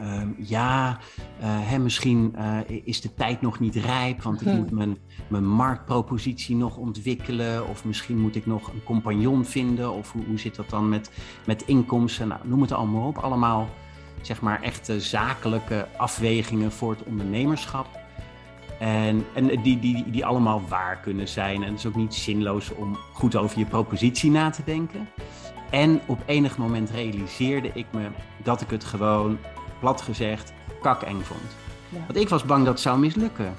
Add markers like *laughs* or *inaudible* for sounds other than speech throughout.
ehm, ja, uh, hè, misschien uh, is de tijd nog niet rijp, want ik hm. moet mijn, mijn marktpropositie nog ontwikkelen. Of misschien moet ik nog een compagnon vinden. Of hoe, hoe zit dat dan met, met inkomsten? Nou, noem het allemaal op. Allemaal, zeg maar, echte zakelijke afwegingen voor het ondernemerschap. En, en die, die, die allemaal waar kunnen zijn. En het is ook niet zinloos om goed over je propositie na te denken. En op enig moment realiseerde ik me dat ik het gewoon, plat gezegd, kakeng vond. Want ik was bang dat het zou mislukken.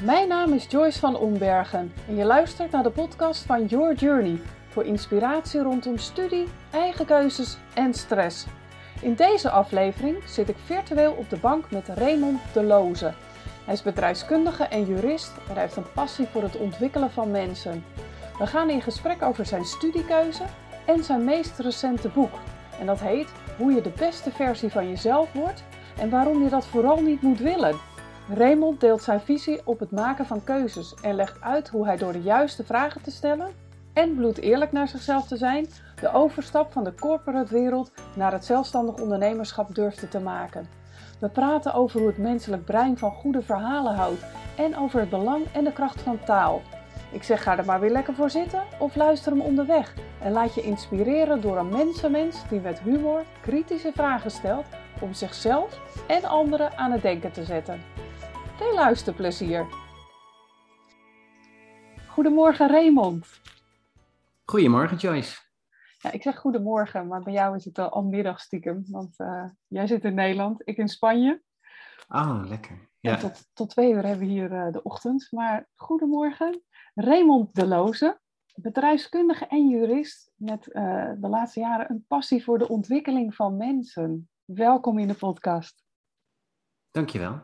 Mijn naam is Joyce van Ombergen en je luistert naar de podcast van Your Journey voor inspiratie rondom studie, eigen keuzes en stress. In deze aflevering zit ik virtueel op de bank met Raymond de Loze. Hij is bedrijfskundige en jurist en hij heeft een passie voor het ontwikkelen van mensen. We gaan in gesprek over zijn studiekeuze en zijn meest recente boek. En dat heet Hoe je de beste versie van jezelf wordt en waarom je dat vooral niet moet willen. Raymond deelt zijn visie op het maken van keuzes en legt uit hoe hij door de juiste vragen te stellen en bloed eerlijk naar zichzelf te zijn, de overstap van de corporate wereld naar het zelfstandig ondernemerschap durfde te maken. We praten over hoe het menselijk brein van goede verhalen houdt en over het belang en de kracht van taal. Ik zeg ga er maar weer lekker voor zitten of luister hem onderweg en laat je inspireren door een mensenmens die met humor kritische vragen stelt om zichzelf en anderen aan het denken te zetten. Veel luisterplezier! Goedemorgen Raymond. Goedemorgen Joyce. Ja, ik zeg goedemorgen, maar bij jou is het al, al middag stiekem, want uh, jij zit in Nederland, ik in Spanje. Oh, lekker. Ja. Tot, tot twee uur hebben we hier uh, de ochtend. Maar goedemorgen. Raymond de Loze, bedrijfskundige en jurist met uh, de laatste jaren een passie voor de ontwikkeling van mensen. Welkom in de podcast. Dankjewel.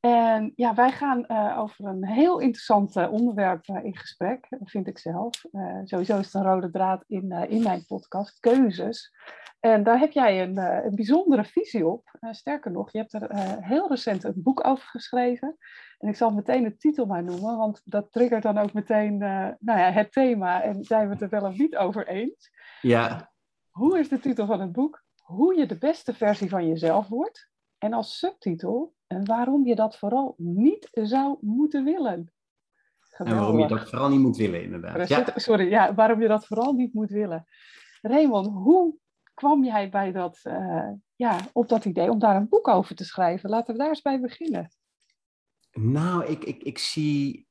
En ja, wij gaan uh, over een heel interessant uh, onderwerp uh, in gesprek, vind ik zelf. sowieso is het een rode draad in, in mijn podcast, keuzes. En daar heb jij een, een bijzondere visie op. sterker nog, je hebt er heel recent een boek over geschreven. En ik zal meteen de titel maar noemen, want dat triggert dan ook meteen nou ja, het thema. En zijn we het er wel of niet over eens. Ja. Hoe is de titel van het boek? Hoe je de beste versie van jezelf wordt. En als subtitel en waarom je dat vooral niet zou moeten willen. Geweldig. En waarom je dat vooral niet moet willen, inderdaad. Ja. *laughs* Sorry, ja, waarom je dat vooral niet moet willen. Raymond, hoe kwam jij bij dat, uh, ja, op dat idee om daar een boek over te schrijven? Laten we daar eens bij beginnen. Nou, ik, ik, ik zie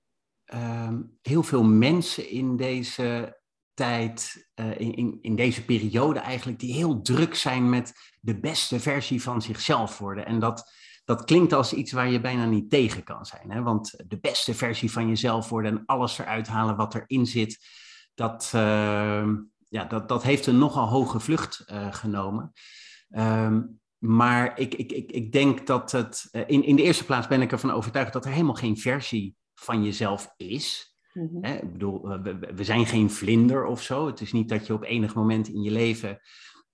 um, heel veel mensen in deze tijd, uh, in, in, deze periode eigenlijk, die heel druk zijn met de beste versie van zichzelf worden. En dat, dat klinkt als iets waar je bijna niet tegen kan zijn. Hè? Want de beste versie van jezelf worden en alles eruit halen wat erin zit, dat, uh, ja, dat, dat heeft een nogal hoge vlucht uh, genomen. Um, maar ik, ik, ik, ik denk dat het. In, in de eerste plaats ben ik ervan overtuigd dat er helemaal geen versie van jezelf is. Mm -hmm. Ik bedoel, we, we, zijn geen vlinder of zo. Het is niet dat je op enig moment in je leven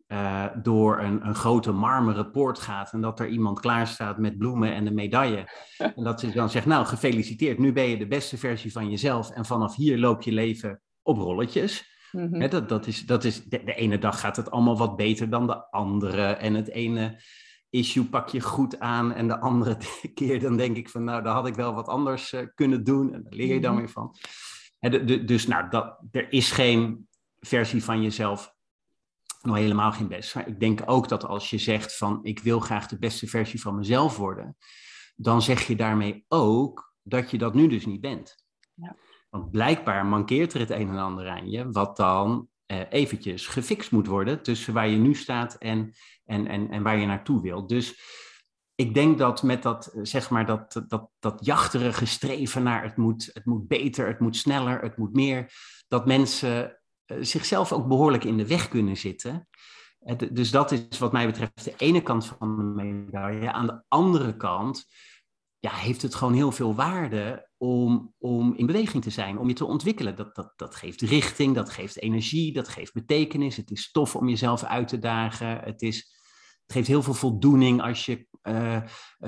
uh, door een, een, grote marmeren poort gaat en dat er iemand klaar staat met bloemen en een medaille. *laughs* En dat ze dan zegt, nou gefeliciteerd, nu ben je de beste versie van jezelf en vanaf hier loop je leven op rolletjes. Mm -hmm. dat, dat is, dat is, de, de, ene dag gaat het allemaal wat beter dan de andere en het ene issue pak je goed aan en de andere *laughs* keer dan denk ik van, nou daar had ik wel wat anders uh, kunnen doen en daar leer je dan -hmm. weer van. De, de, dus nou, dat, er is geen versie van jezelf nog helemaal geen best. Maar ik denk ook dat als je zegt van ik wil graag de beste versie van mezelf worden, dan zeg je daarmee ook dat je dat nu dus niet bent. Ja. Want blijkbaar mankeert er het een en ander aan je, wat dan eh, eventjes gefixt moet worden tussen waar je nu staat en, en, en, en waar je naartoe wilt. Dus ik denk dat met dat, zeg maar, dat, dat, dat jachterige streven naar het moet, het moet beter, het moet sneller, het moet meer, dat mensen eh, zichzelf ook behoorlijk in de weg kunnen zitten. Eh, dus dat is wat mij betreft de ene kant van de medaille. Aan de andere kant ja, heeft het gewoon heel veel waarde om, om in beweging te zijn, om je te ontwikkelen. Dat, dat, dat geeft richting, dat geeft energie, dat geeft betekenis. Het is tof om jezelf uit te dagen. Het, is, het geeft heel veel voldoening als je uh,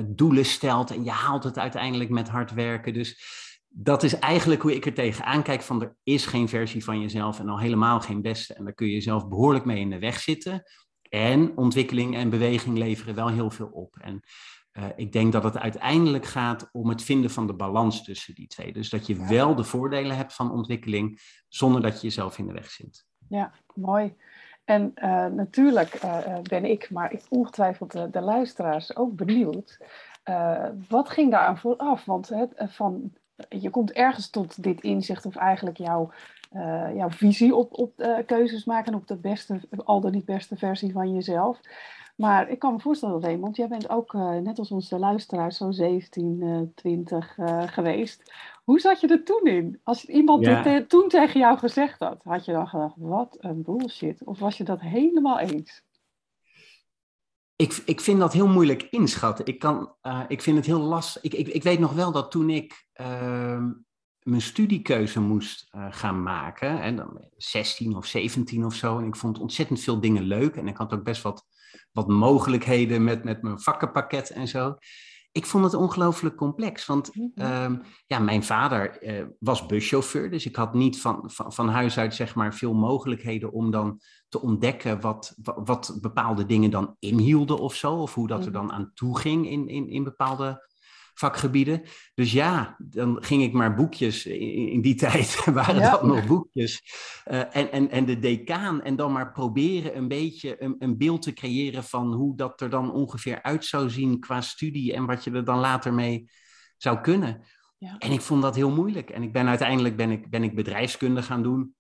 doelen stelt en je haalt het uiteindelijk met hard werken. Dus dat is eigenlijk hoe ik er tegenaan kijk van er is geen versie van jezelf en al helemaal geen beste. En daar kun je jezelf behoorlijk mee in de weg zitten. En ontwikkeling en beweging leveren wel heel veel op. En uh, ik denk dat het uiteindelijk gaat om het vinden van de balans tussen die twee. Dus dat je wel de voordelen hebt van ontwikkeling, zonder dat je jezelf in de weg zit. Ja, mooi. En uh, natuurlijk uh, ben ik, maar ik ongetwijfeld de, de luisteraars ook benieuwd. wat ging daar aan vooraf? Want het, van, je komt ergens tot dit inzicht of eigenlijk jouw, jouw visie op, op keuzes maken op de beste, al dan niet beste versie van jezelf. Maar ik kan me voorstellen, Raymond, jij bent ook net als onze luisteraars zo 17, 20 geweest. Hoe zat je er toen in? Als iemand dit toen tegen jou gezegd had, had je dan gedacht, wat een bullshit? Of was je dat helemaal eens? Ik, ik vind dat heel moeilijk inschatten. Ik, kan, uh, ik vind het heel lastig. Ik, ik, ik weet nog wel dat toen ik uh, mijn studiekeuze moest uh, gaan maken, en dan 16 of 17 of zo, en ik vond ontzettend veel dingen leuk en ik had ook best wat, wat mogelijkheden met, met mijn vakkenpakket en zo ik vond het ongelooflijk complex. Want mhm. ehm, ja, mijn vader uh, was buschauffeur. Dus ik had niet van, van, van, huis uit zeg maar, veel mogelijkheden om dan te ontdekken wat, wat, bepaalde dingen dan inhielden of zo. Of hoe dat er mhm. dan aan toe ging in, in, in bepaalde vakgebieden. Dus ja, dan ging ik maar boekjes. In, die *laughs* tijd waren dat nog boekjes. Uh, en, en, en de decaan. En dan maar proberen een beetje een, een beeld te creëren van hoe dat er dan ongeveer uit zou zien qua studie. En wat je er dan later mee zou kunnen. Ja. En ik vond dat heel moeilijk. En ik ben uiteindelijk ben ik, ben ik bedrijfskunde gaan doen.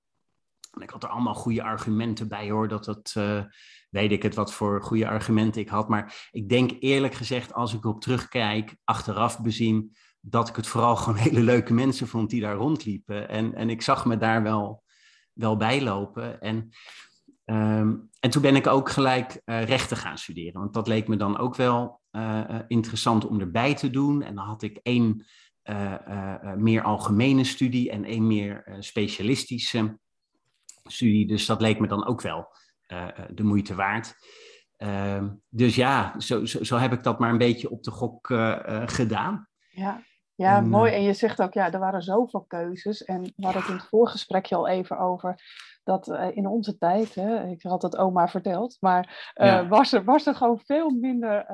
En ik had er allemaal goede argumenten bij hoor, dat het, uh, weet ik het, wat voor goede argumenten ik had. Maar ik denk eerlijk gezegd, als ik op terugkijk, achteraf bezien, dat ik het vooral *laughs* gewoon hele leuke mensen vond die daar rondliepen. En, en ik zag me daar wel, wel bij lopen. En, um, en toen ben ik ook gelijk uh, rechten gaan studeren, want dat leek me dan ook wel uh, interessant om erbij te doen. En dan had ik één meer algemene studie en één meer specialistische studie. Dus dat leek me dan ook wel uh, de moeite waard. Uh, dus ja, zo, zo, zo, heb ik dat maar een beetje op de gok uh, gedaan. Ja, ja en, mooi. En je zegt ook, ja, er waren zoveel keuzes. En we hadden het in het voorgesprekje al even over dat in onze tijd, hè, ik had het oma verteld, maar ja. was, er, was er gewoon veel minder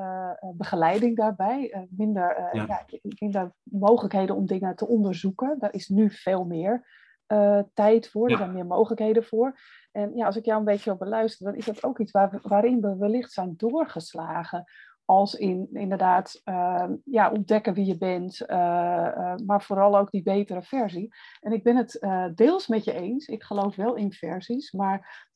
begeleiding daarbij, minder, ja. ja. minder mogelijkheden om dingen te onderzoeken. Daar is nu veel meer. Uh, tijd voor, er zijn meer mogelijkheden voor. En ja, als ik jou een beetje wil beluisteren, dan is dat ook iets waar, waarin we wellicht zijn doorgeslagen. Als in inderdaad uh, ja, ontdekken wie je bent, uh, maar vooral ook die betere versie. En ik ben het deels met je eens. Ik geloof wel in versies, maar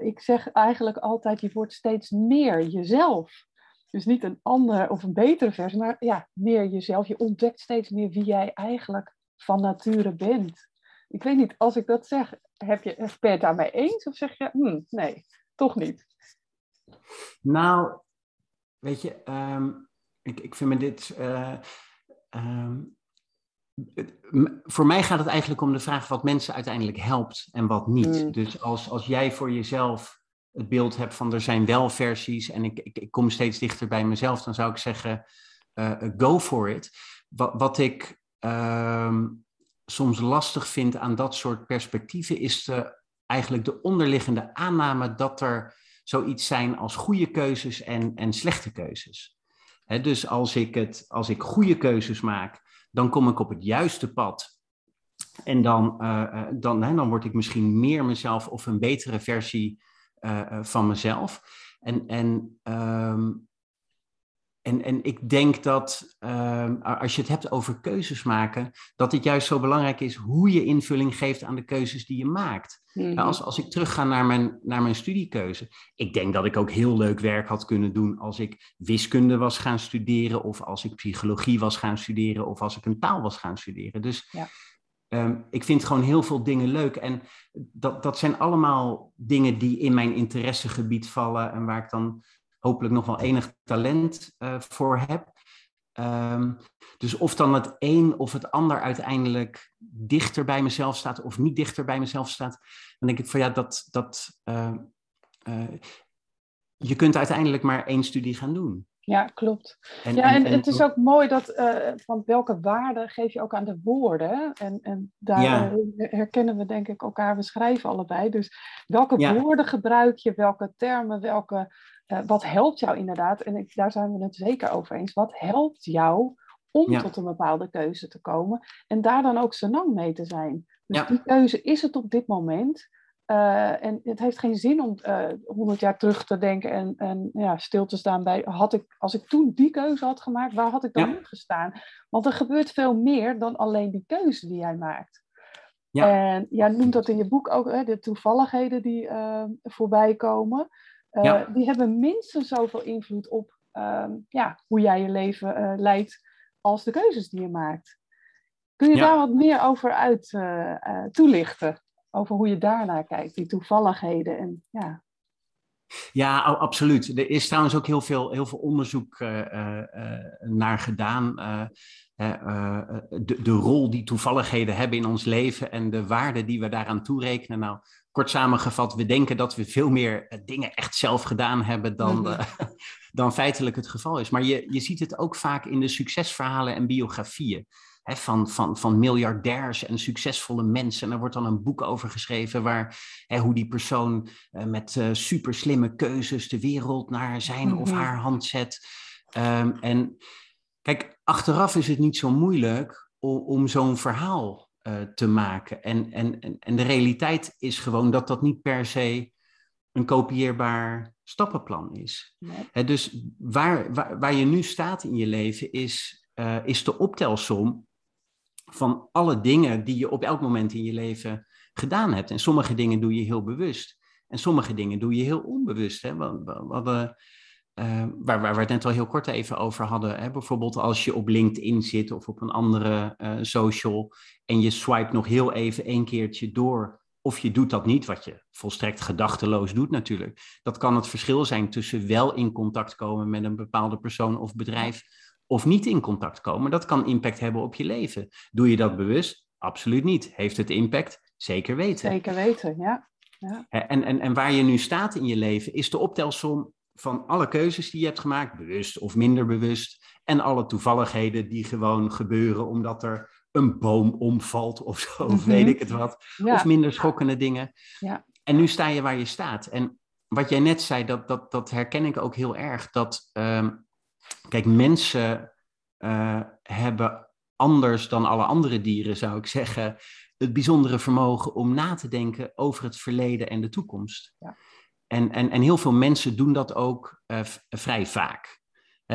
ik zeg eigenlijk altijd: je wordt steeds meer jezelf. Dus niet een andere of een betere versie, maar ja, meer jezelf. Je ontdekt steeds meer wie jij eigenlijk van nature bent. Ik weet niet, als ik dat zeg, heb je, ben je het daarmee eens? Of zeg je, hm, nee, toch niet? Nou, weet je, um, ik, ik vind me dit... Uh, um, het, voor mij gaat het eigenlijk om de vraag wat mensen uiteindelijk helpt en wat niet. Mm. Dus als, als jij voor jezelf het beeld hebt van er zijn wel versies en ik, ik, ik kom steeds dichter bij mezelf, dan zou ik zeggen, uh, go for it. Wat, wat ik um, soms lastig vind aan dat soort perspectieven, is de, eigenlijk de onderliggende aanname dat er zoiets zijn als goede keuzes en, en slechte keuzes. dus als ik, het, als ik goede keuzes maak, dan kom ik op het juiste pad. En dan, uh, dan, dan word ik misschien meer mezelf of een betere versie uh, van mezelf. En, en um, en, en ik denk dat uh, als je het hebt over keuzes maken, dat het juist zo belangrijk is hoe je invulling geeft aan de keuzes die je maakt. Mm als, als ik terugga naar mijn, naar mijn studiekeuze, ik denk dat ik ook heel leuk werk had kunnen doen als ik wiskunde was gaan studeren, of als ik psychologie was gaan studeren, of als ik een taal was gaan studeren. Dus ja. Um, ik vind gewoon heel veel dingen leuk. En dat, dat zijn allemaal dingen die in mijn interessegebied vallen en waar ik dan hopelijk nog wel enig talent uh, voor heb. Um, dus of dan het een of het ander uiteindelijk dichter bij mezelf staat of niet dichter bij mezelf staat, dan denk ik van ja, dat. dat uh, uh, je kunt uiteindelijk maar één studie gaan doen. Ja, klopt. En, ja, en, het is ook mooi dat uh, van welke waarde geef je ook aan de woorden. En, en daar eh, herkennen we denk ik elkaar, we schrijven allebei. Dus welke woorden gebruik je, welke termen, welke, uh, wat helpt jou inderdaad? En ik, daar zijn we het zeker over eens. Wat helpt jou om tot een bepaalde keuze te komen? En daar dan ook lang mee te zijn. Dus die keuze is het op dit moment. Uh, en het heeft geen zin om uh, 100 jaar terug te denken en, en ja, stil te staan bij, had ik, als ik toen die keuze had gemaakt, waar had ik dan ja. gestaan? Want er gebeurt veel meer dan alleen die keuze die jij maakt. Ja. En jij noemt dat in je boek ook, hè, de toevalligheden die uh, voorbij komen. Ja. Die hebben minstens zoveel invloed op ehm, ja, hoe jij je leven uh, leidt als de keuzes die je maakt. Kun je daar wat meer over uit toelichten? over hoe je daarnaar kijkt, die toevalligheden. En, ja. Ja, absoluut. Er is trouwens ook heel veel, heel veel onderzoek uh, uh, naar gedaan. de, de rol die toevalligheden hebben in ons leven en de waarde die we daaraan toerekenen. Nou, kort samengevat, we denken dat we veel meer dingen echt zelf gedaan hebben dan, mm *laughs* dan feitelijk het geval is. Maar je, je ziet het ook vaak in de succesverhalen en biografieën van, van, van miljardairs en succesvolle mensen. En er wordt dan een boek over geschreven waar hoe die persoon uh, met uh, super slimme keuzes de wereld naar zijn of mhm. haar hand zet. Um, en kijk, achteraf is het niet zo moeilijk om, om zo'n verhaal uh, te maken. En, en, en de realiteit is gewoon dat dat niet per se een kopieerbaar stappenplan is. Nee. dus waar, waar, waar je nu staat in je leven is, uh, is de optelsom van alle dingen die je op elk moment in je leven gedaan hebt. En sommige dingen doe je heel bewust. En sommige dingen doe je heel onbewust. Hè? We, we, uh, waar, waar, we het net al heel kort even over hadden. Hè? Bijvoorbeeld als je op LinkedIn zit of op een andere uh, social en je swipe nog heel even één keertje door. Of je doet dat niet, wat je volstrekt gedachteloos doet natuurlijk. Dat kan het verschil zijn tussen wel in contact komen met een bepaalde persoon of bedrijf of niet in contact komen, dat kan impact hebben op je leven. Doe je dat bewust? Absoluut niet. Heeft het impact? Zeker weten. Zeker weten, ja. ja. En, en, en waar je nu staat in je leven is de optelsom van alle keuzes die je hebt gemaakt, bewust of minder bewust, en alle toevalligheden die gewoon gebeuren omdat er een boom omvalt of zo, of mhm. weet ik het wat, of minder schokkende dingen. Ja. En nu sta je waar je staat. En wat jij net zei, dat, dat, dat herken ik ook heel erg, dat um, Kijk, mensen uh, hebben anders dan alle andere dieren, zou ik zeggen, het bijzondere vermogen om na te denken over het verleden en de toekomst. Ja. En, en, en heel veel mensen doen dat ook uh, vrij vaak.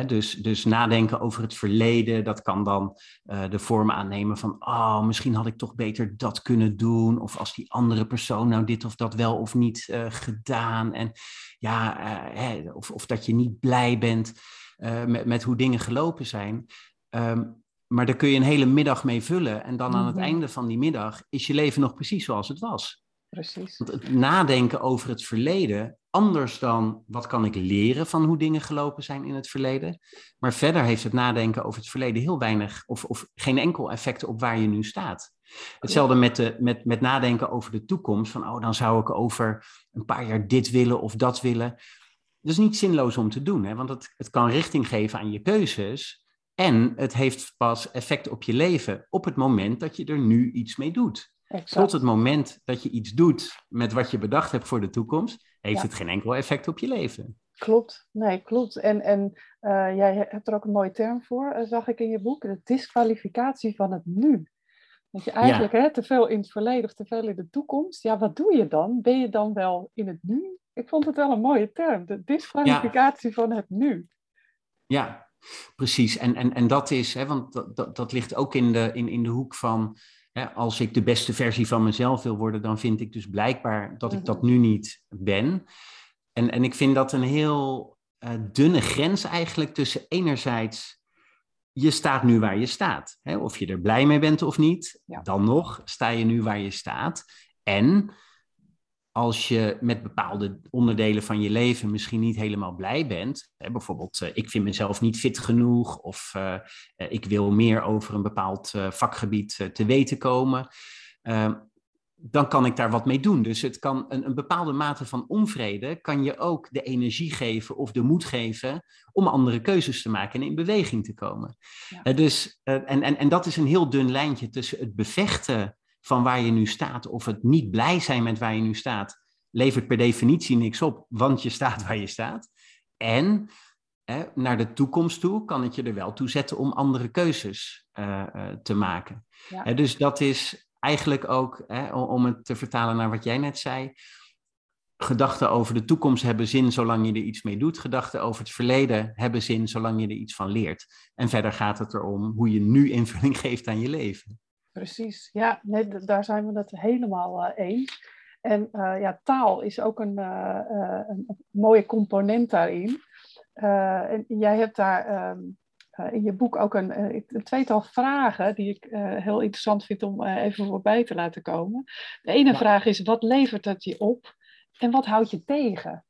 dus, dus nadenken over het verleden, dat kan dan uh, de vorm aannemen van, oh, misschien had ik toch beter dat kunnen doen. Of als die andere persoon nou dit of dat wel of niet uh, gedaan. En ja, of, of dat je niet blij bent. Eh, met, met hoe dingen gelopen zijn. Ehm, maar daar kun je een hele middag mee vullen. En dan aan het mhm. einde van die middag is je leven nog precies zoals het was. Precies. Want het nadenken over het verleden, anders dan wat kan ik leren van hoe dingen gelopen zijn in het verleden. Maar verder heeft het nadenken over het verleden heel weinig of, of geen enkel effect op waar je nu staat. Hetzelfde met, de, met, met nadenken over de toekomst. Van, oh, dan zou ik over een paar jaar dit willen of dat willen. Dat is niet zinloos om te doen, hè? want het, het kan richting geven aan je keuzes. En het heeft pas effect op je leven op het moment dat je er nu iets mee doet. Exact. Tot het moment dat je iets doet met wat je bedacht hebt voor de toekomst, heeft het geen enkel effect op je leven. Klopt, nee, klopt. En, en uh, jij hebt er ook een mooie term voor, uh, zag ik in je boek, de disqualificatie van het nu. Dat je eigenlijk hè, te veel in het verleden of te veel in de toekomst, ja, wat doe je dan? Ben je dan wel in het nu ik vond het wel een mooie term, de disqualificatie van het nu. Ja, precies. En, en, en dat is, hè, want dat, dat, dat ligt ook in de, in, in de hoek van, hè, als ik de beste versie van mezelf wil worden, dan vind ik dus blijkbaar dat ik dat mhm. nu niet ben. En, en ik vind dat een heel uh, dunne grens eigenlijk tussen enerzijds je staat nu waar je staat. Hè? Of je er blij mee bent of niet, dan nog sta je nu waar je staat. En als je met bepaalde onderdelen van je leven misschien niet helemaal blij bent, hè, bijvoorbeeld uh, ik vind mezelf niet fit genoeg of uh, ik wil meer over een bepaald uh, vakgebied te weten komen, ehm, dan kan ik daar wat mee doen. Dus het kan een, een, bepaalde mate van onvrede kan je ook de energie geven of de moed geven om andere keuzes te maken en in beweging te komen. Ja. dus, en, en, en dat is een heel dun lijntje tussen het bevechten van waar je nu staat of het niet blij zijn met waar je nu staat, levert per definitie niks op, want je staat waar je staat. En hè, naar de toekomst toe kan het je er wel toe zetten om andere keuzes uh, uh, te maken. Ja. dus dat is eigenlijk ook, hè, om het te vertalen naar wat jij net zei, gedachten over de toekomst hebben zin zolang je er iets mee doet. Gedachten over het verleden hebben zin zolang je er iets van leert. En verder gaat het erom hoe je nu invulling geeft aan je leven. Precies, ja, nee, daar zijn we het helemaal uh, eens. En uh, ja, taal is ook een, uh, een, mooie component daarin. en jij hebt daar um, in je boek ook een, een, tweetal vragen die ik heel interessant vind om even voorbij te laten komen. De ene vraag is, wat levert het je op en wat houdt je tegen?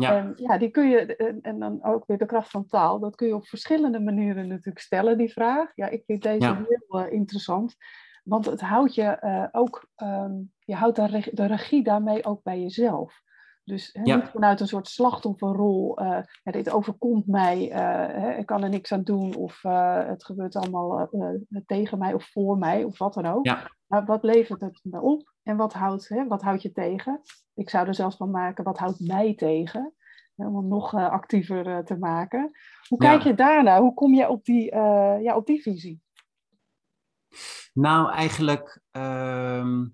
Ja. En ja, die kun je, en, dan ook weer de kracht van taal, dat kun je op verschillende manieren natuurlijk stellen, die vraag. Ja, ik vind deze heel uh, interessant, want het houdt je uh, ook, um, je houdt de, de regie daarmee ook bij jezelf. Dus he, ja. niet vanuit een soort slachtofferrol, uh, ja, dit overkomt mij, hè, ik kan er niks aan doen, of het gebeurt allemaal tegen mij of voor mij, of wat dan ook. Ja. Maar wat levert het me op en wat houdt, hè, wat houdt je tegen? Ik zou er zelfs van maken, wat houdt mij tegen? Om het nog uh, actiever uh, te maken. Hoe kijk je daarna? Hoe kom je op die, uh, ja, op die visie? Nou, eigenlijk, uh,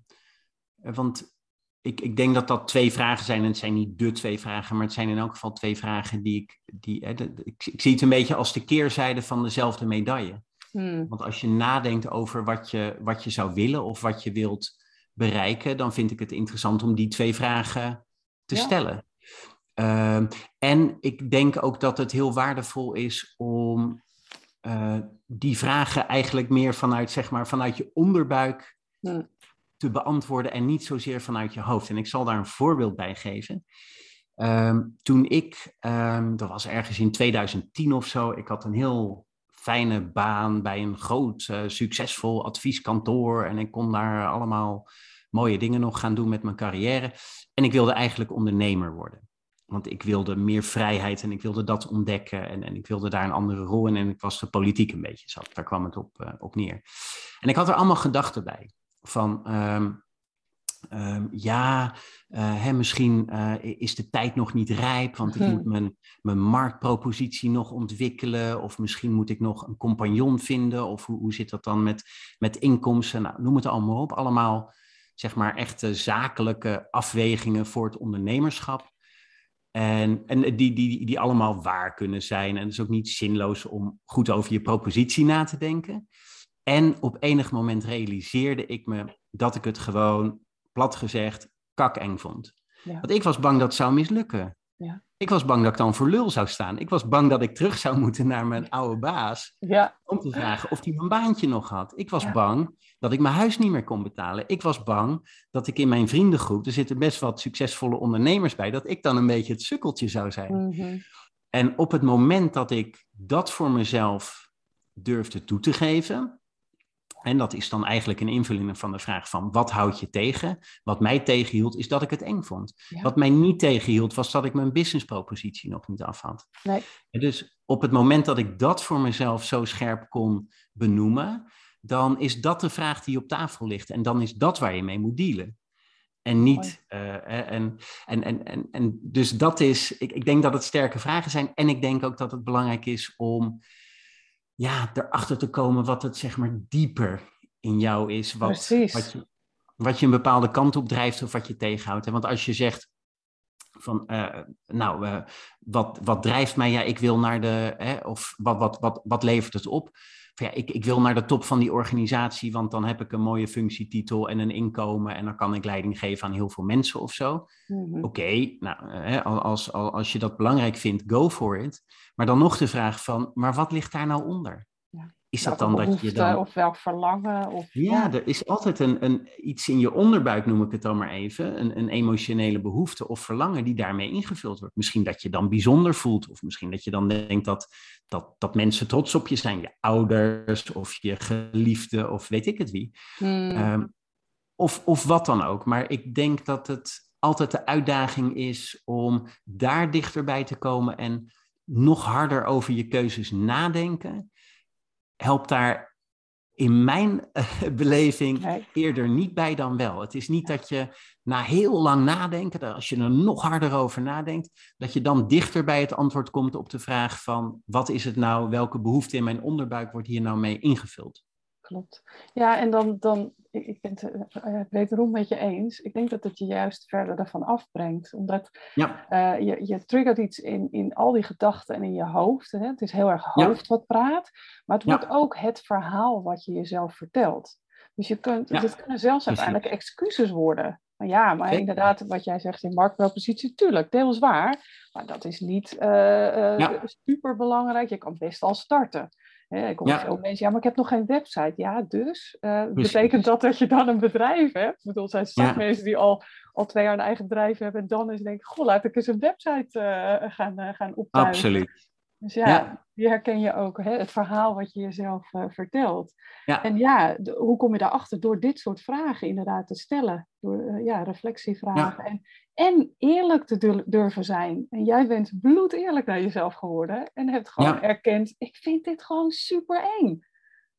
want ik, ik denk dat dat twee vragen zijn. En het zijn niet de twee vragen, maar het zijn in elk geval twee vragen die ik. Die, hè, de, ik, ik, zie het een beetje als de keerzijde van dezelfde medaille. Hmm. Want als je nadenkt over wat je, wat je zou willen of wat je wilt bereiken, dan vind ik het interessant om die twee vragen te ja. stellen. Uh, en ik denk ook dat het heel waardevol is om uh, die vragen eigenlijk meer vanuit, zeg maar, vanuit je onderbuik hmm. te beantwoorden en niet zozeer vanuit je hoofd. En ik zal daar een voorbeeld bij geven. Um, toen ik, um, dat was ergens in 2010 of zo, ik had een heel fijne baan bij een groot, uh, succesvol advieskantoor. En ik kon daar allemaal mooie dingen nog gaan doen met mijn carrière. En ik wilde eigenlijk ondernemer worden. Want ik wilde meer vrijheid en ik wilde dat ontdekken. En, en ik wilde daar een andere rol in. En ik was de politiek een beetje zat. Daar kwam het op, uh, op neer. En ik had er allemaal gedachten bij. Van um, um, ja, uh, hè, misschien uh, is de tijd nog niet rijp, want ik moet mijn, mijn marktpropositie nog ontwikkelen. Of misschien moet ik nog een compagnon vinden. Of hoe, hoe zit dat dan met, met inkomsten? Nou, noem het allemaal op. Allemaal, zeg maar, echte zakelijke afwegingen voor het ondernemerschap. En, en die, die, die allemaal waar kunnen zijn. En het is ook niet zinloos om goed over je propositie na te denken. En op enig moment realiseerde ik me dat ik het gewoon, plat gezegd, kakeng vond. Ja. Want ik was bang dat het zou mislukken. Ja. Ik was bang dat ik dan voor lul zou staan. Ik was bang dat ik terug zou *laughs* moeten naar mijn oude baas. Ja. Om te vragen of hij mijn baantje nog had. Ik was bang dat ik mijn huis niet meer kon betalen. Ik was bang dat ik in mijn vriendengroep, er zitten best wat succesvolle ondernemers bij, dat ik dan een beetje het sukkeltje zou zijn. Mm -hmm. En op het moment dat ik dat voor mezelf durfde toe te geven, en dat is dan eigenlijk een invulling van de vraag van wat houd je tegen? Wat mij tegenhield is dat ik het eng vond. Ja. Wat mij niet tegenhield was dat ik mijn businesspropositie nog niet af had. Nee. En dus op het moment dat ik dat voor mezelf zo scherp kon benoemen, dan is dat de vraag die op tafel ligt. En dan is dat waar je mee moet dealen. En niet. Uh, en, en, en, en, en dus dat is. Ik, ik denk dat het sterke vragen zijn. En ik denk ook dat het belangrijk is om ja, erachter te komen wat het zeg maar dieper in jou is. Wat, wat, je, wat je een bepaalde kant op drijft of wat je tegenhoudt. Want als je zegt van, uh, nou, uh, wat, wat drijft mij? Ja, ik wil naar de, hè, of wat, wat, wat, wat levert het op? Van, ja, ik, ik wil naar de top van die organisatie, want dan heb ik een mooie functietitel en een inkomen en dan kan ik leiding geven aan heel veel mensen of zo. Mm -hmm. Oké, okay, nou, hè, als, als, als je dat belangrijk vindt, go for it. Maar dan nog de vraag van, maar wat ligt daar nou onder? Is dat dan dat je dan... Of welk verlangen? Of, ja, ja, er is altijd een, een, iets in je onderbuik, noem ik het dan maar even. Een, een emotionele behoefte of verlangen die daarmee ingevuld wordt. Misschien dat je dan bijzonder voelt. Of misschien dat je dan denkt dat, dat, dat mensen trots op je zijn. Je ouders of je geliefde of weet ik het wie. Hmm. Um, of, of wat dan ook. Maar ik denk dat het altijd de uitdaging is om daar dichterbij te komen en nog harder over je keuzes nadenken. Helpt daar in mijn uh, *laughs* beleving eerder niet bij dan wel. Het is niet dat je na heel lang nadenken, als je er nog harder over nadenkt, dat je dan dichter bij het antwoord komt op de vraag van wat is het nou, welke behoefte in mijn onderbuik wordt hier nou mee ingevuld? Klopt. Ja, en dan, dan ik ben het uh, wederom met je eens. Ik denk dat het je juist verder ervan afbrengt. Omdat ja. uh, je, je triggert iets in, in al die gedachten en in je hoofd. Hè? Het is heel erg hoofd wat praat. Maar het wordt ook het verhaal wat je jezelf vertelt. Dus je kunt, het kunnen zelfs uiteindelijk excuses worden. Maar ja, maar inderdaad, wat jij zegt in marktpropositie, tuurlijk, deels waar. Maar dat is niet uh, super belangrijk. Je kan best al starten. Ik hoor veel mensen, ja, maar ik heb nog geen website. Ja, dus uh, betekent dat dat je dan een bedrijf hebt? Ik bedoel, er zijn mensen die al, al twee jaar een eigen bedrijf hebben en dan eens denken, goh, laat ik eens een website uh, gaan, uh, gaan optuigen. Absoluut. Dus ja, ja, die herken je ook, hè? het verhaal wat je jezelf uh, vertelt. Ja. En ja, hoe kom je daarachter? Door dit soort vragen inderdaad te stellen. Door uh, ja, reflectievragen. En, en eerlijk te durven zijn. En jij bent bloed eerlijk naar jezelf geworden. En hebt gewoon erkend, ik vind dit gewoon super eng.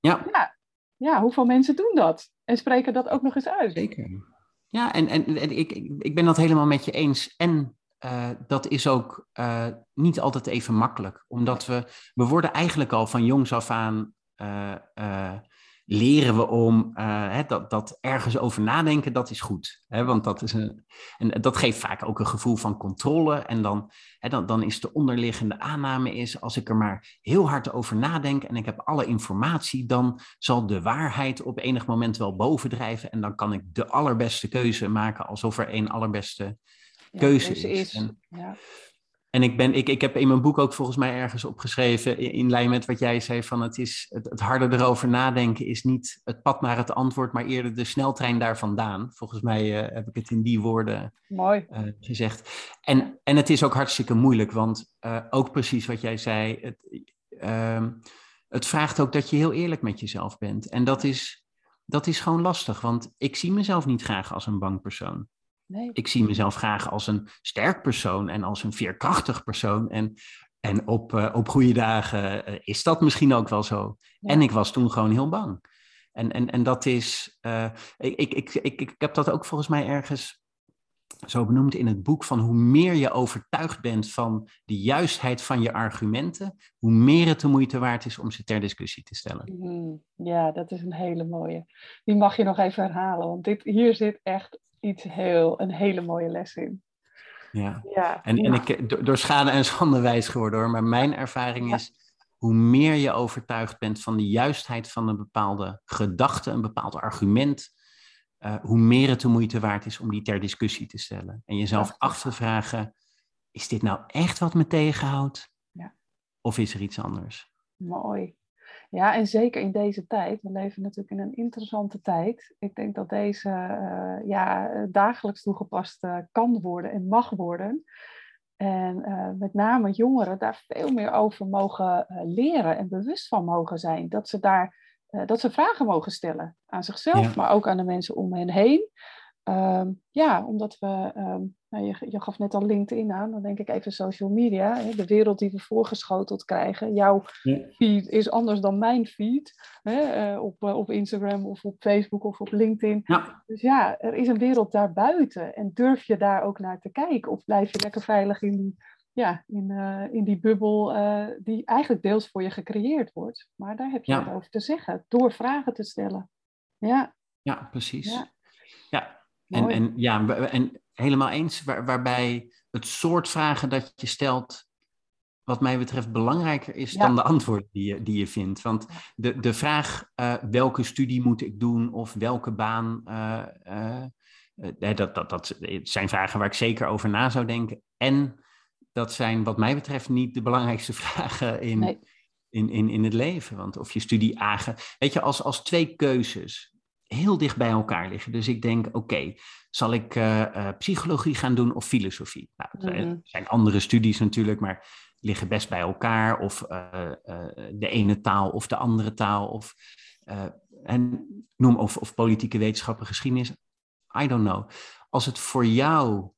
Ja. ja. Ja, hoeveel mensen doen dat? En spreken dat ook nog eens uit? Zeker. Ja, en, en, en ik, ik ben dat helemaal met je eens. En uh, dat is ook uh, niet altijd even makkelijk. Omdat we, we worden eigenlijk al van jongs af aan, uh, leren we om hè, dat, dat ergens over nadenken, dat is goed. Hè, want dat, is een, en dat geeft vaak ook een gevoel van controle. En dan, hè, dan, dan is de onderliggende aanname is, als ik er maar heel hard over nadenk en ik heb alle informatie, dan zal de waarheid op enig moment wel bovendrijven. En dan kan ik de allerbeste keuze maken, alsof er een allerbeste keuze is. is. En, ja. en, ik, ben, ik, ik heb in mijn boek ook volgens mij ergens opgeschreven, in, in lijn met wat jij zei, van het, is, het, het, harder erover nadenken is niet het pad naar het antwoord, maar eerder de sneltrein daar vandaan. Volgens mij uh, heb ik het in die woorden Mooi. Uh, gezegd. En, en het is ook hartstikke moeilijk, want uh, ook precies wat jij zei, het, ehm, het vraagt ook dat je heel eerlijk met jezelf bent. En dat is, dat is gewoon lastig, want ik zie mezelf niet graag als een bang persoon. Nee. Ik zie mezelf graag als een sterk persoon en als een veerkrachtig persoon. En, en op, uh, op goede dagen uh, is dat misschien ook wel zo. Ja. En ik was toen gewoon heel bang. En, en, en dat is, uh, ik, ik, ik, ik, ik heb dat ook volgens mij ergens zo benoemd in het boek, van hoe meer je overtuigd bent van de juistheid van je argumenten, hoe meer het de moeite waard is om ze ter discussie te stellen. Mm, ja, dat is een hele mooie. Die mag je nog even herhalen, want dit, hier zit echt iets heel, een hele mooie les in. Ja, ja en, en ik, door schade en schande wijs geworden hoor, maar mijn ervaring is, hoe meer je overtuigd bent van de juistheid van een bepaalde gedachte, een bepaald argument, uh, hoe meer het de moeite waard is om die ter discussie te stellen. En jezelf af te vragen, is dit nou echt wat me tegenhoudt? Ja. Of is er iets anders? Mooi. Ja, en zeker in deze tijd. We leven natuurlijk in een interessante tijd. Ik denk dat deze uh, ja, dagelijks toegepast uh, kan worden en mag worden. En uh, met name jongeren daar veel meer over mogen leren en bewust van mogen zijn. Dat ze daar dat ze vragen mogen stellen aan zichzelf, maar ook aan de mensen om hen heen. Um, ja, omdat we um, nou, je, je, gaf net al LinkedIn aan, dan denk ik even social media. Hè, de wereld die we voorgeschoteld krijgen. Jouw feed is anders dan mijn feed. Hè, uh, op, uh, op Instagram of op Facebook of op LinkedIn. Ja. Dus ja, er is een wereld daarbuiten. En durf je daar ook naar te kijken? Of blijf je lekker veilig in die, ja, in, uh, in die bubbel die eigenlijk deels voor je gecreëerd wordt? Maar daar heb je ja. het over te zeggen, door vragen te stellen. Ja, ja precies. Ja. ja. En, en, ja, en helemaal eens, waar, waarbij het soort vragen dat je stelt, wat mij betreft, belangrijker is dan de antwoord die je, die je vindt. Want de, de vraag uh, welke studie moet ik doen of welke baan, uh, uh, dat, dat, dat zijn vragen waar ik zeker over na zou denken. En dat zijn wat mij betreft niet de belangrijkste *laughs* vragen in, nee. in, in, in het leven. Want of je studie aange... Weet je, als, als twee keuzes heel dicht bij elkaar liggen. Dus ik denk, oké, zal ik uh, uh, psychologie gaan doen of filosofie? Nou, er mm. zijn andere studies natuurlijk, maar liggen best bij elkaar. Of uh, de ene taal of de andere taal. Of, en noem of, of politieke wetenschappen, geschiedenis. I don't know. Als het voor jou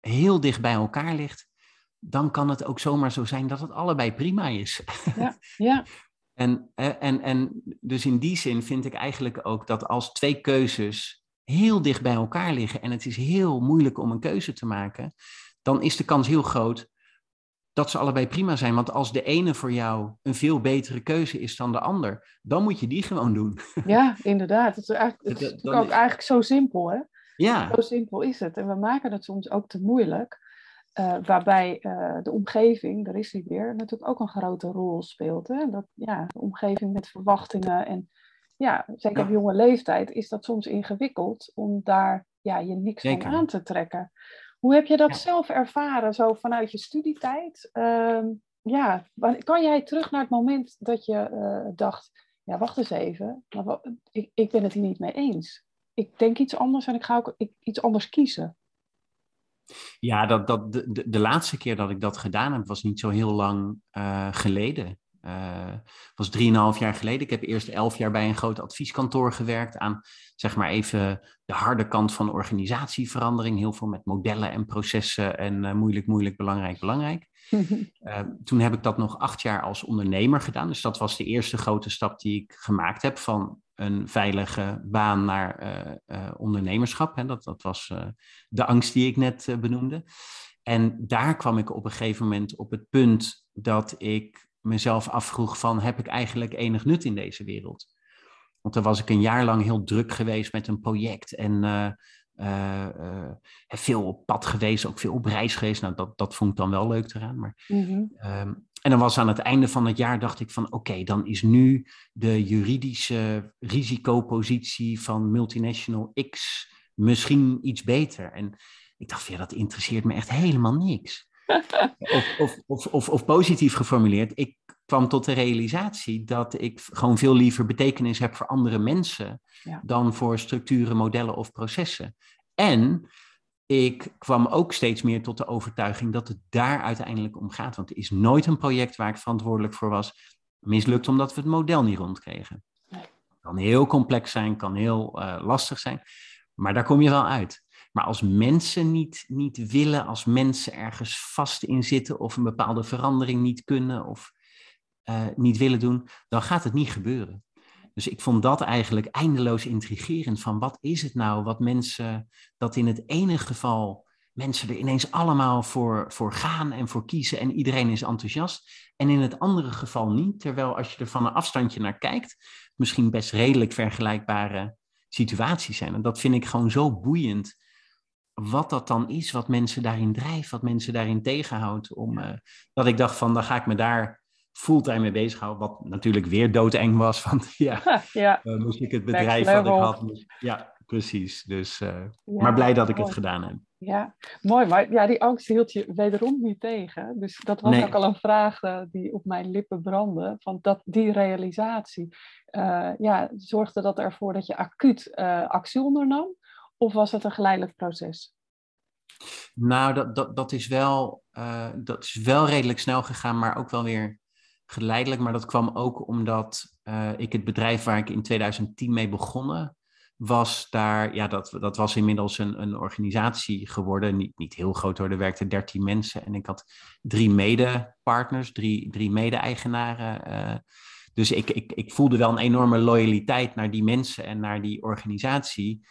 heel dicht bij elkaar ligt, dan kan het ook zomaar zo zijn dat het allebei prima is. Ja, *laughs* ja. en, en, en dus in die zin vind ik eigenlijk ook dat als twee keuzes heel dicht bij elkaar liggen en het is heel moeilijk om een keuze te maken, dan is de kans heel groot dat ze allebei prima zijn. Want als de ene voor jou een veel betere keuze is dan de ander, dan moet je die gewoon doen. *laughs* Ja, inderdaad. Het is, eigenlijk, het is ook eigenlijk zo simpel, hè? Ja. Zo simpel is het. En we maken het soms ook te moeilijk. Uh, waarbij uh, de omgeving, daar is hij weer, natuurlijk ook een grote rol speelt. Hè? Dat, ja, de omgeving met verwachtingen. En ja, zeker op jonge leeftijd is dat soms ingewikkeld om daar ja, je niks van aan te trekken. Hoe heb je dat zelf ervaren, zo vanuit je studietijd? Uh, ja, kan jij terug naar het moment dat je uh, dacht, ja, wacht eens even, maar ik, ik ben het hier niet mee eens. Ik denk iets anders en ik ga ook iets anders kiezen. Ja, dat, dat, de, de laatste keer dat ik dat gedaan heb, was niet zo heel lang uh, geleden. Uh, was drieënhalf jaar geleden. Ik heb eerst elf jaar bij een groot advieskantoor gewerkt aan, zeg maar even, de harde kant van organisatieverandering. Heel veel met modellen en processen en uh, moeilijk, moeilijk, belangrijk, belangrijk. uh, *laughs* toen heb ik dat nog acht jaar als ondernemer gedaan. Dus dat was de eerste grote stap die ik gemaakt heb van een veilige baan naar ondernemerschap. Hè. Dat, dat was de angst die ik net benoemde. En daar kwam ik op een gegeven moment op het punt dat ik mezelf afvroeg van heb ik eigenlijk enig nut in deze wereld? Want dan was ik een jaar lang heel druk geweest met een project en uh, uh, uh, veel op pad geweest, ook veel op reis geweest. Nou, dat, dat vond ik dan wel leuk eraan. Maar, mm-hmm. um, en dan was aan het einde van het jaar, dacht ik van oké, dan is nu de juridische risicopositie van multinational X misschien iets beter. En ik dacht, ja, dat interesseert me echt helemaal niks of, of, of, of, positief geformuleerd, ik kwam tot de realisatie dat ik gewoon veel liever betekenis heb voor andere mensen dan voor structuren, modellen of processen. En ik kwam ook steeds meer tot de overtuiging dat het daar uiteindelijk om gaat. Want er is nooit een project waar ik verantwoordelijk voor was mislukt omdat we het model niet rondkregen. Het kan heel complex zijn, kan heel uh, lastig zijn, maar daar kom je wel uit. Maar als mensen niet, niet willen, als mensen ergens vast in zitten of een bepaalde verandering niet kunnen of uh, niet willen doen, dan gaat het niet gebeuren. Dus ik vond dat eigenlijk eindeloos intrigerend van wat is het nou wat mensen, dat in het ene geval mensen er ineens allemaal voor, voor gaan en voor kiezen en iedereen is enthousiast. En in het andere geval niet, terwijl als je er van een afstandje naar kijkt, misschien best redelijk vergelijkbare situaties zijn. En dat vind ik gewoon zo boeiend wat dat dan is, wat mensen daarin drijft, wat mensen daarin tegenhoudt. Om, uh, dat ik dacht van, dan ga ik me daar fulltime mee bezighouden. Wat natuurlijk weer doodeng was, *laughs* want ja, ja. Uh, moest ik het bedrijf wat ik had. ja, precies. Dus, uh, ja, maar blij dat ik mooi. het gedaan heb. Ja, mooi. Maar ja, die angst hield je wederom niet tegen. Dus dat was nee. ook al een vraag die op mijn lippen brandde. Van dat, die realisatie ja, zorgde dat ervoor dat je acuut actie ondernam. Of was het een geleidelijk proces? Nou, dat, dat, dat, is wel, uh, dat is wel redelijk snel gegaan, maar ook wel weer geleidelijk. Maar dat kwam ook omdat uh, ik het bedrijf waar ik in 2010 mee begonnen was daar, ja, dat, dat was inmiddels een, een organisatie geworden. Niet, niet heel groot hoor, er werkten 13 mensen en ik had drie mede-partners, drie, drie mede-eigenaren. Uh, dus ik, ik, ik voelde wel een enorme loyaliteit naar die mensen en naar die organisatie.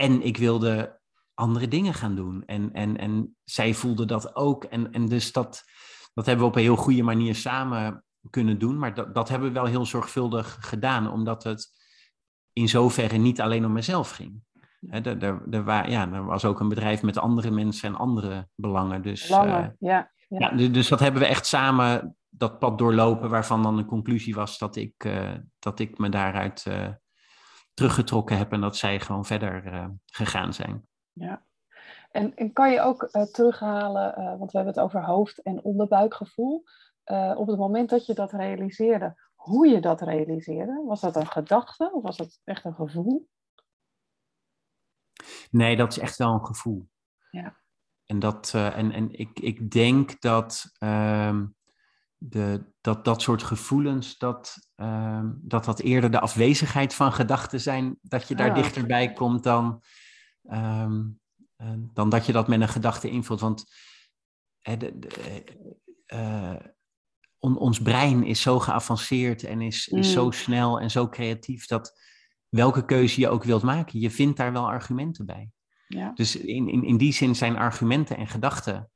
En ik wilde andere dingen gaan doen. En, en, en zij voelde dat ook. En, en dus dat, dat hebben we op een heel goede manier samen kunnen doen. Maar dat, dat hebben we wel heel zorgvuldig gedaan, omdat het in zoverre niet alleen om mezelf ging. He, er, er, er, ja, er was ook een bedrijf met andere mensen en andere belangen. Dus, belangen, uh, ja, ja. ja. Dus, dus dat hebben we echt samen dat pad doorlopen, waarvan dan de conclusie was dat ik, uh, dat ik me daaruit uh, teruggetrokken heb en dat zij gewoon verder uh, gegaan zijn. Ja, en, en kan je ook uh, terughalen, uh, want we hebben het over hoofd- en onderbuikgevoel, op het moment dat je dat realiseerde, hoe je dat realiseerde? Was dat een gedachte of was dat echt een gevoel? Nee, dat is echt wel een gevoel. Ja. En, dat, en, en ik, ik denk dat ehm, de, dat dat soort gevoelens, dat, uh, dat dat eerder de afwezigheid van gedachten zijn, dat je daar ah, dichterbij komt dan ehm, eh, dan dat je dat met een gedachte invult. Want de, de, uh, ons brein is zo geavanceerd en is, is zo mm. snel en zo creatief dat welke keuze je ook wilt maken, je vindt daar wel argumenten bij. Ja. Dus in, in, in die zin zijn argumenten en gedachten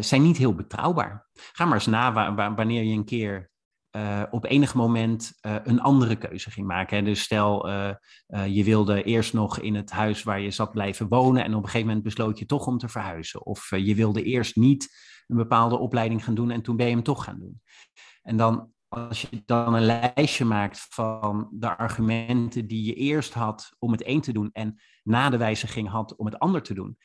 zijn niet heel betrouwbaar. Ga maar eens na wanneer je een keer uh, op enig moment uh, een andere keuze ging maken. Dus stel, je wilde eerst nog in het huis waar je zat blijven wonen en op een gegeven moment besloot je toch om te verhuizen. Of je wilde eerst niet een bepaalde opleiding gaan doen en toen ben je hem toch gaan doen. En dan, als je dan een lijstje maakt van de argumenten die je eerst had om het een te doen en na de wijziging had om het ander te doen,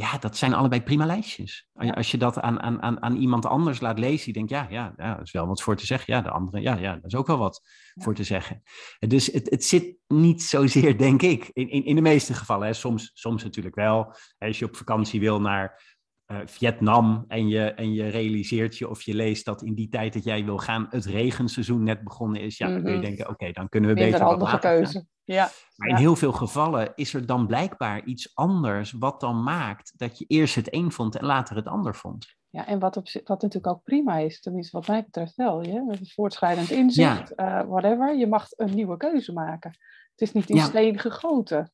ja, dat zijn allebei prima lijstjes. Als je dat aan, aan, aan iemand anders laat lezen, die denkt, ja, ja, ja, dat is wel wat voor te zeggen. Ja, de andere, ja, ja, dat is ook wel wat voor te zeggen. Dus het, het zit niet zozeer, *laughs* denk ik, in, in, in de meeste gevallen. Hè. Soms, soms natuurlijk wel. Als je op vakantie wil naar uh, Vietnam en je, en je realiseert je of je leest dat in die tijd dat jij wil gaan het regenseizoen net begonnen is, ja, dan kun je mhm. denken, oké, dan kunnen we Minder beter wat later keuze. Ja. Maar in heel veel gevallen is er dan blijkbaar iets anders wat dan maakt dat je eerst het een vond en later het ander vond. Ja, en wat, op, wat natuurlijk ook prima is, tenminste wat mij betreft wel, je, voortschrijdend inzicht, ja. uh, whatever, je mag een nieuwe keuze maken. Het is niet in steen gegoten.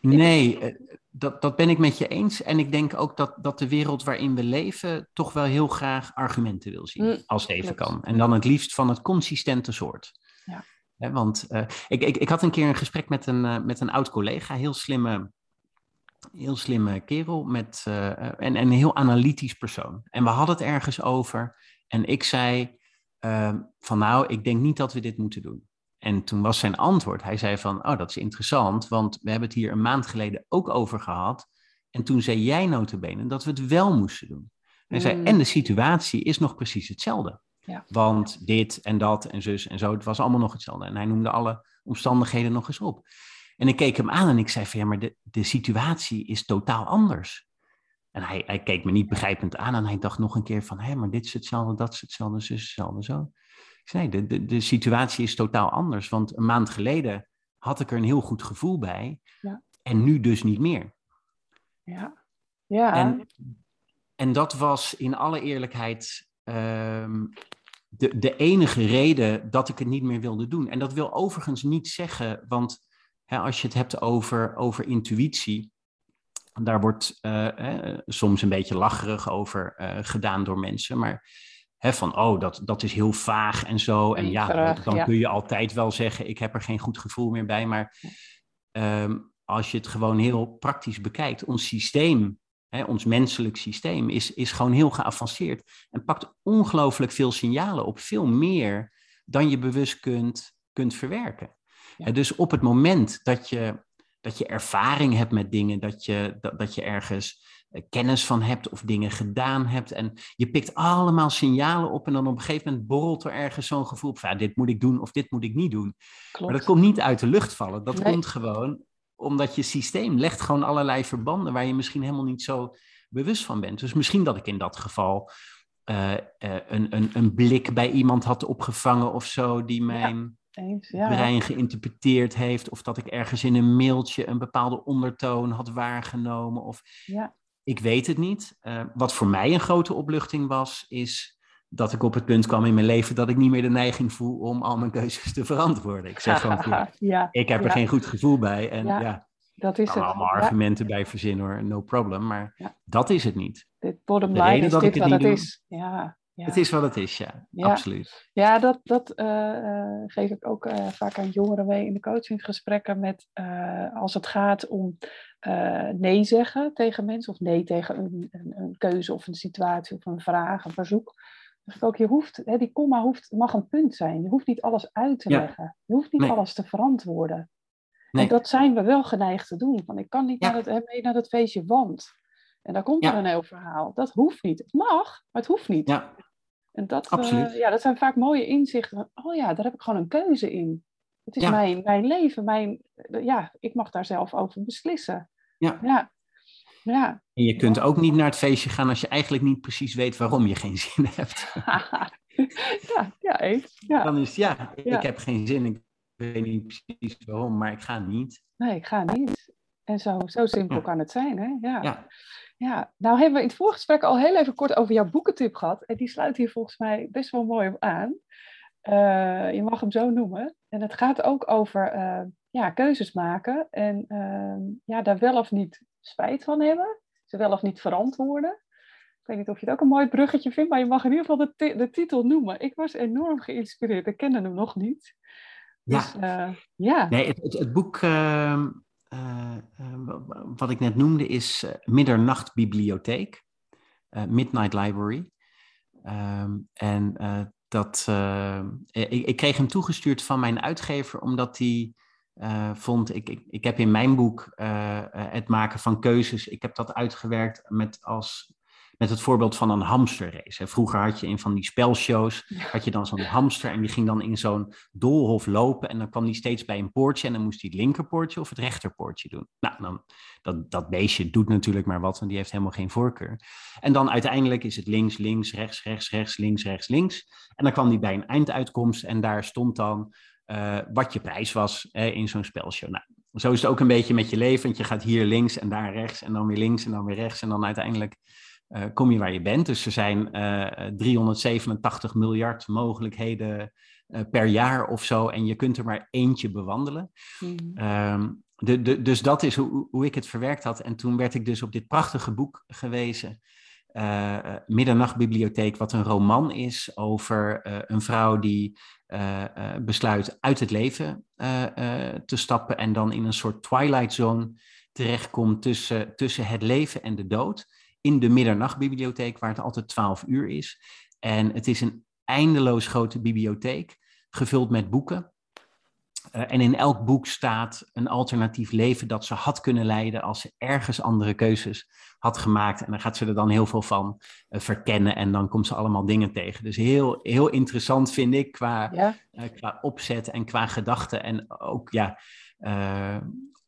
Nee, eh, dat, dat ben ik met je eens. En ik denk ook dat, dat de wereld waarin we leven toch wel heel graag argumenten wil zien, mm, als het even kan. En dan het liefst van het consistente soort. Ja. want uh, ik, ik, ik had een keer een gesprek met een, uh, met een oud collega, heel slimme, heel slimme kerel met, uh, en, en een heel analytisch persoon. En we hadden het ergens over. En ik zei van nou, ik denk niet dat we dit moeten doen. En toen was zijn antwoord, hij zei van, oh, dat is interessant, want we hebben het hier een maand geleden ook over gehad. En toen zei jij notabene dat we het wel moesten doen. Hij zei, mm. en de situatie is nog precies hetzelfde. Ja. Want dit en dat en zus en zo, het was allemaal nog hetzelfde. En hij noemde alle omstandigheden nog eens op. En ik keek hem aan en ik zei van, ja, maar de, de situatie is totaal anders. En hij, hij keek me niet begrijpend aan en hij dacht nog een keer van, hé, maar dit is hetzelfde, dat is hetzelfde, zus hetzelfde, zo. Nee, de, de, de situatie is totaal anders. Want een maand geleden had ik er een heel goed gevoel bij. Ja. En nu dus niet meer. Ja. ja. En, en dat was in alle eerlijkheid um, de, de enige reden dat ik het niet meer wilde doen. En dat wil overigens niet zeggen, want hè, als je het hebt over, over intuïtie, daar wordt uh, soms een beetje lacherig over uh, gedaan door mensen. Maar van, oh, dat, dat is heel vaag en zo. En ja, dan kun je altijd wel zeggen, ik heb er geen goed gevoel meer bij. Maar ehm, als je het gewoon heel praktisch bekijkt, ons systeem, hè, ons menselijk systeem, is, is gewoon heel geavanceerd. En pakt ongelooflijk veel signalen op, veel meer dan je bewust kunt, kunt verwerken. dus op het moment dat je, dat je ervaring hebt met dingen, dat je, dat, dat je ergens kennis van hebt of dingen gedaan hebt. En je pikt allemaal signalen op en dan op een gegeven moment borrelt er ergens zo'n gevoel van, ja, dit moet ik doen of dit moet ik niet doen. Maar dat komt niet uit de lucht vallen. Dat komt gewoon omdat je systeem legt gewoon allerlei verbanden waar je misschien helemaal niet zo bewust van bent. Dus misschien dat ik in dat geval uh, uh, een, een, een blik bij iemand had opgevangen of zo die mijn... Eens, ja. brein geïnterpreteerd heeft, of dat ik ergens in een mailtje een bepaalde ondertoon had waargenomen. Of ja. Ik weet het niet. Uh, wat voor mij een grote opluchting was, is dat ik op het punt kwam in mijn leven dat ik niet meer de neiging voel om al mijn keuzes te verantwoorden. Ik zeg gewoon, *laughs* ja, ik heb er geen goed gevoel bij. En ja, dat is het. allemaal argumenten bij verzinnen hoor, no problem. Maar dat is het niet. Dit bottom line is dit wat het is. Ja, Het is wat het is, ja. Absoluut. Ja, dat, dat uh, geef ik ook uh, vaak aan jongeren mee in de coachinggesprekken met als het gaat om uh, nee zeggen tegen mensen, of nee tegen een, een, een, keuze of een situatie of een vraag, een verzoek. Dus ook, je hoeft, hè, die komma hoeft, mag een punt zijn. Je hoeft niet alles uit te leggen. Je hoeft niet alles te verantwoorden. Nee. En dat zijn we wel geneigd te doen. Van ik kan niet naar, het, mee naar dat feestje, want. En daar komt er een heel verhaal. Dat hoeft niet. Het mag, maar het hoeft niet. Ja. En dat, uh, ja, dat zijn vaak mooie inzichten. oh ja, daar heb ik gewoon een keuze in. Het is mijn, mijn leven, mijn, ja, ik mag daar zelf over beslissen. Ja. ja. ja. En je kunt ook niet naar het feestje gaan als je eigenlijk niet precies weet waarom je geen zin hebt. *laughs* ja, ja. Ja. Dan is ja, ik heb geen zin, ik weet niet precies waarom, maar ik ga niet. Nee, ik ga niet. En zo, zo simpel kan het zijn, hè? Ja. ja. ja. nou hebben we in het voorgesprek al heel even kort over jouw boekentip gehad. En die sluit hier volgens mij best wel mooi op aan. Uh, je mag hem zo noemen. En het gaat ook over uh, ja, keuzes maken. En uh, ja, daar wel of niet spijt van hebben. Ze wel of niet verantwoorden. Ik weet niet of je het ook een mooi bruggetje vindt, maar je mag in ieder geval de, de titel noemen. Ik was enorm geïnspireerd. Ik kende hem nog niet. Dus, ja. ja. Nee, het, het, het boek ehm, uh, wat ik net noemde is Middernachtbibliotheek, Midnight Library. Ehm, en dat, ik, ik, kreeg hem toegestuurd van mijn uitgever, omdat hij vond, ik, ik, ik heb in mijn boek het maken van keuzes, ik heb dat uitgewerkt met als met het voorbeeld van een hamsterrace. Vroeger had je in van die spelshows, had je dan zo'n hamster en die ging dan in zo'n doolhof lopen en dan kwam die steeds bij een poortje en dan moest hij het linkerpoortje of het rechterpoortje doen. Nou, dan, dat, dat beestje doet natuurlijk maar wat, want die heeft helemaal geen voorkeur. En dan uiteindelijk is het links, links, rechts, rechts, rechts, links, rechts, links. En dan kwam die bij een einduitkomst en daar stond dan uh, wat je prijs was in zo'n spelshow. Nou, zo is het ook een beetje met je leven, want je gaat hier links en daar rechts en dan weer links en dan weer rechts en dan uiteindelijk uh, kom je waar je bent. Dus er zijn uh, eh, 387 miljard mogelijkheden uh, per jaar of zo. En je kunt er maar eentje bewandelen. Mm. Um, de, de, dus dat is hoe, hoe ik het verwerkt had. En toen werd ik dus op dit prachtige boek gewezen. Middernachtbibliotheek, wat een roman is over een vrouw die besluit uit het leven te stappen. En dan in een soort twilight zone terechtkomt tussen, tussen het leven en de dood in de middernachtbibliotheek, waar het altijd 12 uur is. En het is een eindeloos grote bibliotheek, gevuld met boeken. Uh, en in elk boek staat een alternatief leven dat ze had kunnen leiden als ze ergens andere keuzes had gemaakt. En dan gaat ze er dan heel veel van uh, verkennen en dan komt ze allemaal dingen tegen. Dus heel, heel interessant vind ik qua, ja. uh, qua opzet en qua gedachten. En ook ja,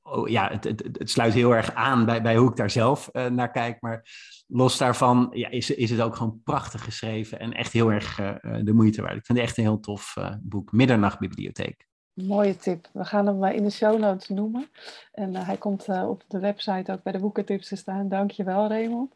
oh, ja, het, het, het, sluit heel erg aan bij, bij hoe ik daar zelf uh, naar kijk. Maar los daarvan ja, is, is het ook gewoon prachtig geschreven en echt heel erg uh, de moeite waard. Ik vind het echt een heel tof uh, boek. Middernachtbibliotheek. Mooie tip. We gaan hem in de show notes noemen. En hij komt op de website ook bij de boekentips te staan. Dankjewel, Raymond.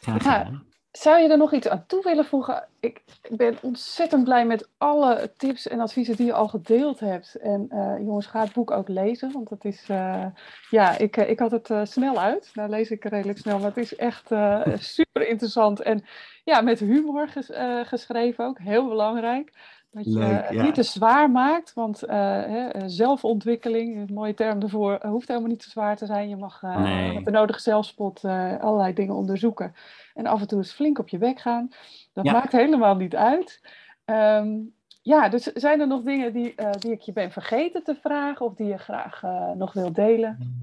Graag gedaan. Zou je er nog iets aan toe willen voegen? Ik ben ontzettend blij met alle tips en adviezen die je al gedeeld hebt. En uh, jongens, ga het boek ook lezen, want het is, uh, ja, ik, ik had het uh, snel uit. Nou lees ik redelijk snel, maar het is echt *laughs* super interessant. En ja, met humor ges geschreven ook, heel belangrijk. Dat je het niet te zwaar maakt, want hè, zelfontwikkeling, een mooie term ervoor, hoeft helemaal niet te zwaar te zijn. Je mag nee. met de nodige zelfspot allerlei dingen onderzoeken en af en toe eens flink op je bek gaan. Dat maakt helemaal niet uit. Um, ja, dus zijn er nog dingen die, uh, die ik je ben vergeten te vragen of die je graag uh, nog wil delen?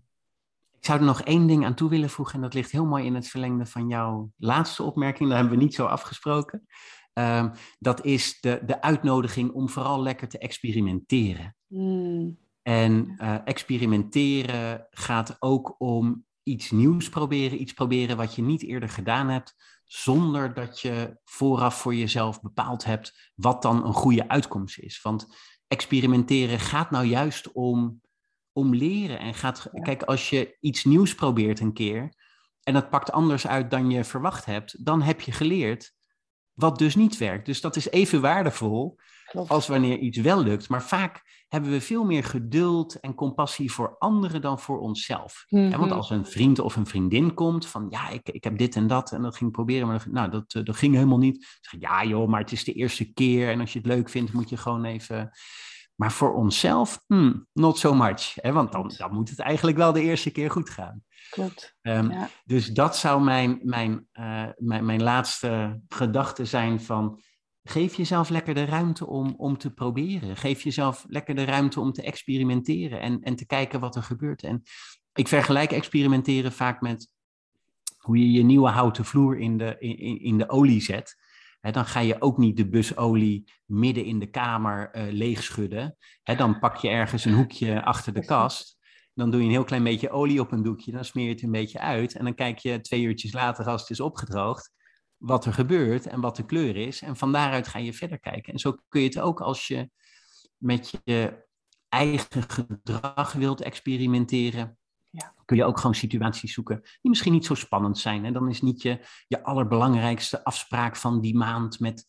Ik zou er nog één ding aan toe willen voegen en dat ligt heel mooi in het verlengde van jouw laatste opmerking. Daar hebben we niet zo afgesproken. Um, dat is de, de uitnodiging om vooral lekker te experimenteren. Mm. En uh, experimenteren gaat ook om iets nieuws proberen, iets proberen wat je niet eerder gedaan hebt, zonder dat je vooraf voor jezelf bepaald hebt wat dan een goede uitkomst is. Want experimenteren gaat nou juist om, om leren. En gaat, kijk, als je iets nieuws probeert een keer en dat pakt anders uit dan je verwacht hebt, dan heb je geleerd wat dus niet werkt. Dus dat is even waardevol als wanneer iets wel lukt. Maar vaak hebben we veel meer geduld en compassie voor anderen dan voor onszelf. want mhm. als een vriend of een vriendin komt van ja, ik, ik heb dit en dat en dat ging proberen, maar nou, dat, eh, dat ging helemaal niet. Zeg, ja joh, maar het is de eerste keer en als je het leuk vindt moet je gewoon even... Maar voor onszelf, hmm, not so much. Hè? Want dan, dan moet het eigenlijk wel de eerste keer goed gaan. Klopt. Um, ja. Dus dat zou mijn, mijn, uh, mijn, mijn laatste gedachte zijn van Geef jezelf lekker de ruimte om, om te proberen. Geef jezelf lekker de ruimte om te experimenteren en, en te kijken wat er gebeurt. En ik vergelijk experimenteren vaak met hoe je je nieuwe houten vloer in de, in, in de olie zet. Dan ga je ook niet de busolie midden in de kamer uh, leegschudden. dan pak je ergens een hoekje achter de kast. Dan doe je een heel klein beetje olie op een doekje. Dan smeer je het een beetje uit. En dan kijk je twee uurtjes later, als het is opgedroogd, wat er gebeurt en wat de kleur is. En van daaruit ga je verder kijken. En zo kun je het ook als je met je eigen gedrag wilt experimenteren. Ja. Kun je ook gewoon situaties zoeken die misschien niet zo spannend zijn. En dan is niet je, je allerbelangrijkste afspraak van die maand met,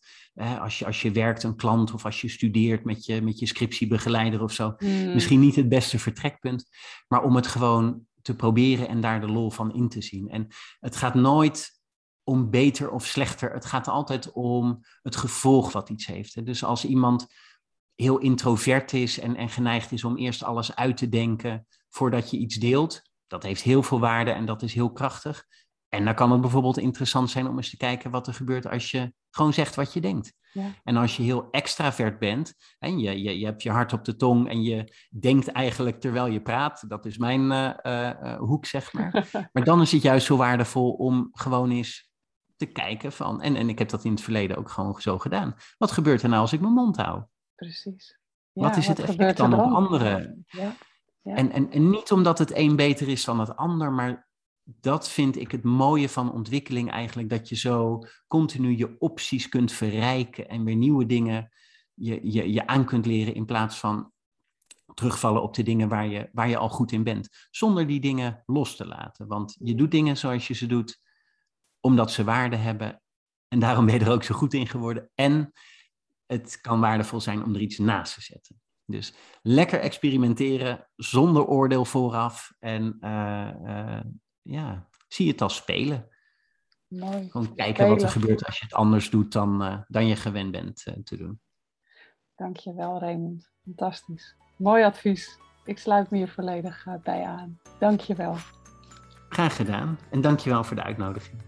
als, je, als je werkt, een klant of als je studeert met je, met je scriptiebegeleider of zo. Hmm. Misschien niet het beste vertrekpunt, maar om het gewoon te proberen en daar de lol van in te zien. En het gaat nooit om beter of slechter. Het gaat altijd om het gevolg wat iets heeft. Dus als iemand heel introvert is en, en geneigd is om eerst alles uit te denken voordat je iets deelt, dat heeft heel veel waarde en dat is heel krachtig. En dan kan het bijvoorbeeld interessant zijn om eens te kijken wat er gebeurt als je gewoon zegt wat je denkt. Ja. En als je heel extravert bent en je, je, je hebt je hart op de tong en je denkt eigenlijk terwijl je praat, dat is mijn uh, hoek, zeg maar. *laughs* maar dan is het juist zo waardevol om gewoon eens te kijken van, en, en ik heb dat in het verleden ook gewoon zo gedaan. Wat gebeurt er nou als ik mijn mond hou? Precies. wat is het effect dan op anderen? Ja. En, en, en niet omdat het een beter is dan het ander, maar dat vind ik het mooie van ontwikkeling eigenlijk, dat je zo continu je opties kunt verrijken en weer nieuwe dingen je, je, je aan kunt leren in plaats van terugvallen op de dingen waar je, waar je al goed in bent, zonder die dingen los te laten. Want je doet dingen zoals je ze doet, omdat ze waarde hebben en daarom ben je er ook zo goed in geworden. En het kan waardevol zijn om er iets naast te zetten. Dus lekker experimenteren zonder oordeel vooraf en uh, ja, zie het als spelen. Mooi. Gewoon kijken wat er gebeurt als je het anders doet dan, uh, dan je gewend bent uh, te doen. Dankjewel Raymond. Fantastisch. Mooi advies. Ik sluit me hier volledig uh, bij aan. Dankjewel. Graag gedaan en dankjewel voor de uitnodiging.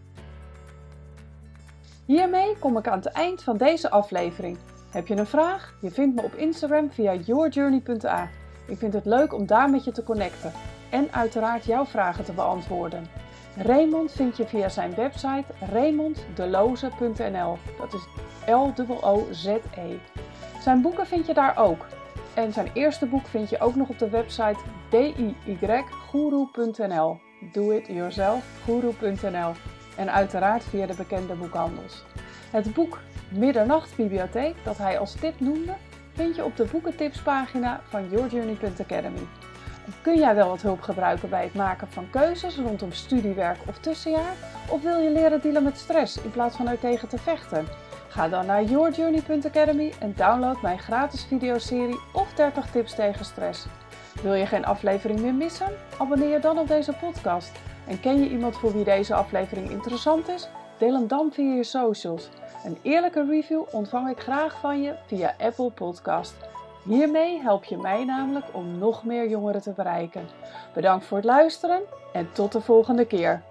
Hiermee kom ik aan het eind van deze aflevering. Heb je een vraag? Je vindt me op Instagram via yourjourney.a. Ik vind het leuk om daar met je te connecten en uiteraard jouw vragen te beantwoorden. Raymond vind je via zijn website raymonddeloze.nl. Dat is L-O-O-Z-E. Zijn boeken vind je daar ook. En zijn eerste boek vind je ook nog op de website DIY-guru.nl. Do it yourself, guru.nl. En uiteraard via de bekende boekhandels. Het boek Middernachtbibliotheek, dat hij als tip noemde, vind je op de boekentipspagina van yourjourney.academy. Kun jij wel wat hulp gebruiken bij het maken van keuzes rondom studiewerk of tussenjaar? Of wil je leren dealen met stress in plaats van er tegen te vechten? Ga dan naar yourjourney.academy en download mijn gratis videoserie of 30 tips tegen stress. Wil je geen aflevering meer missen? Abonneer je dan op deze podcast. En ken je iemand voor wie deze aflevering interessant is? Deel hem dan via je socials. Een eerlijke review ontvang ik graag van je via Apple Podcast. Hiermee help je mij namelijk om nog meer jongeren te bereiken. Bedankt voor het luisteren en tot de volgende keer.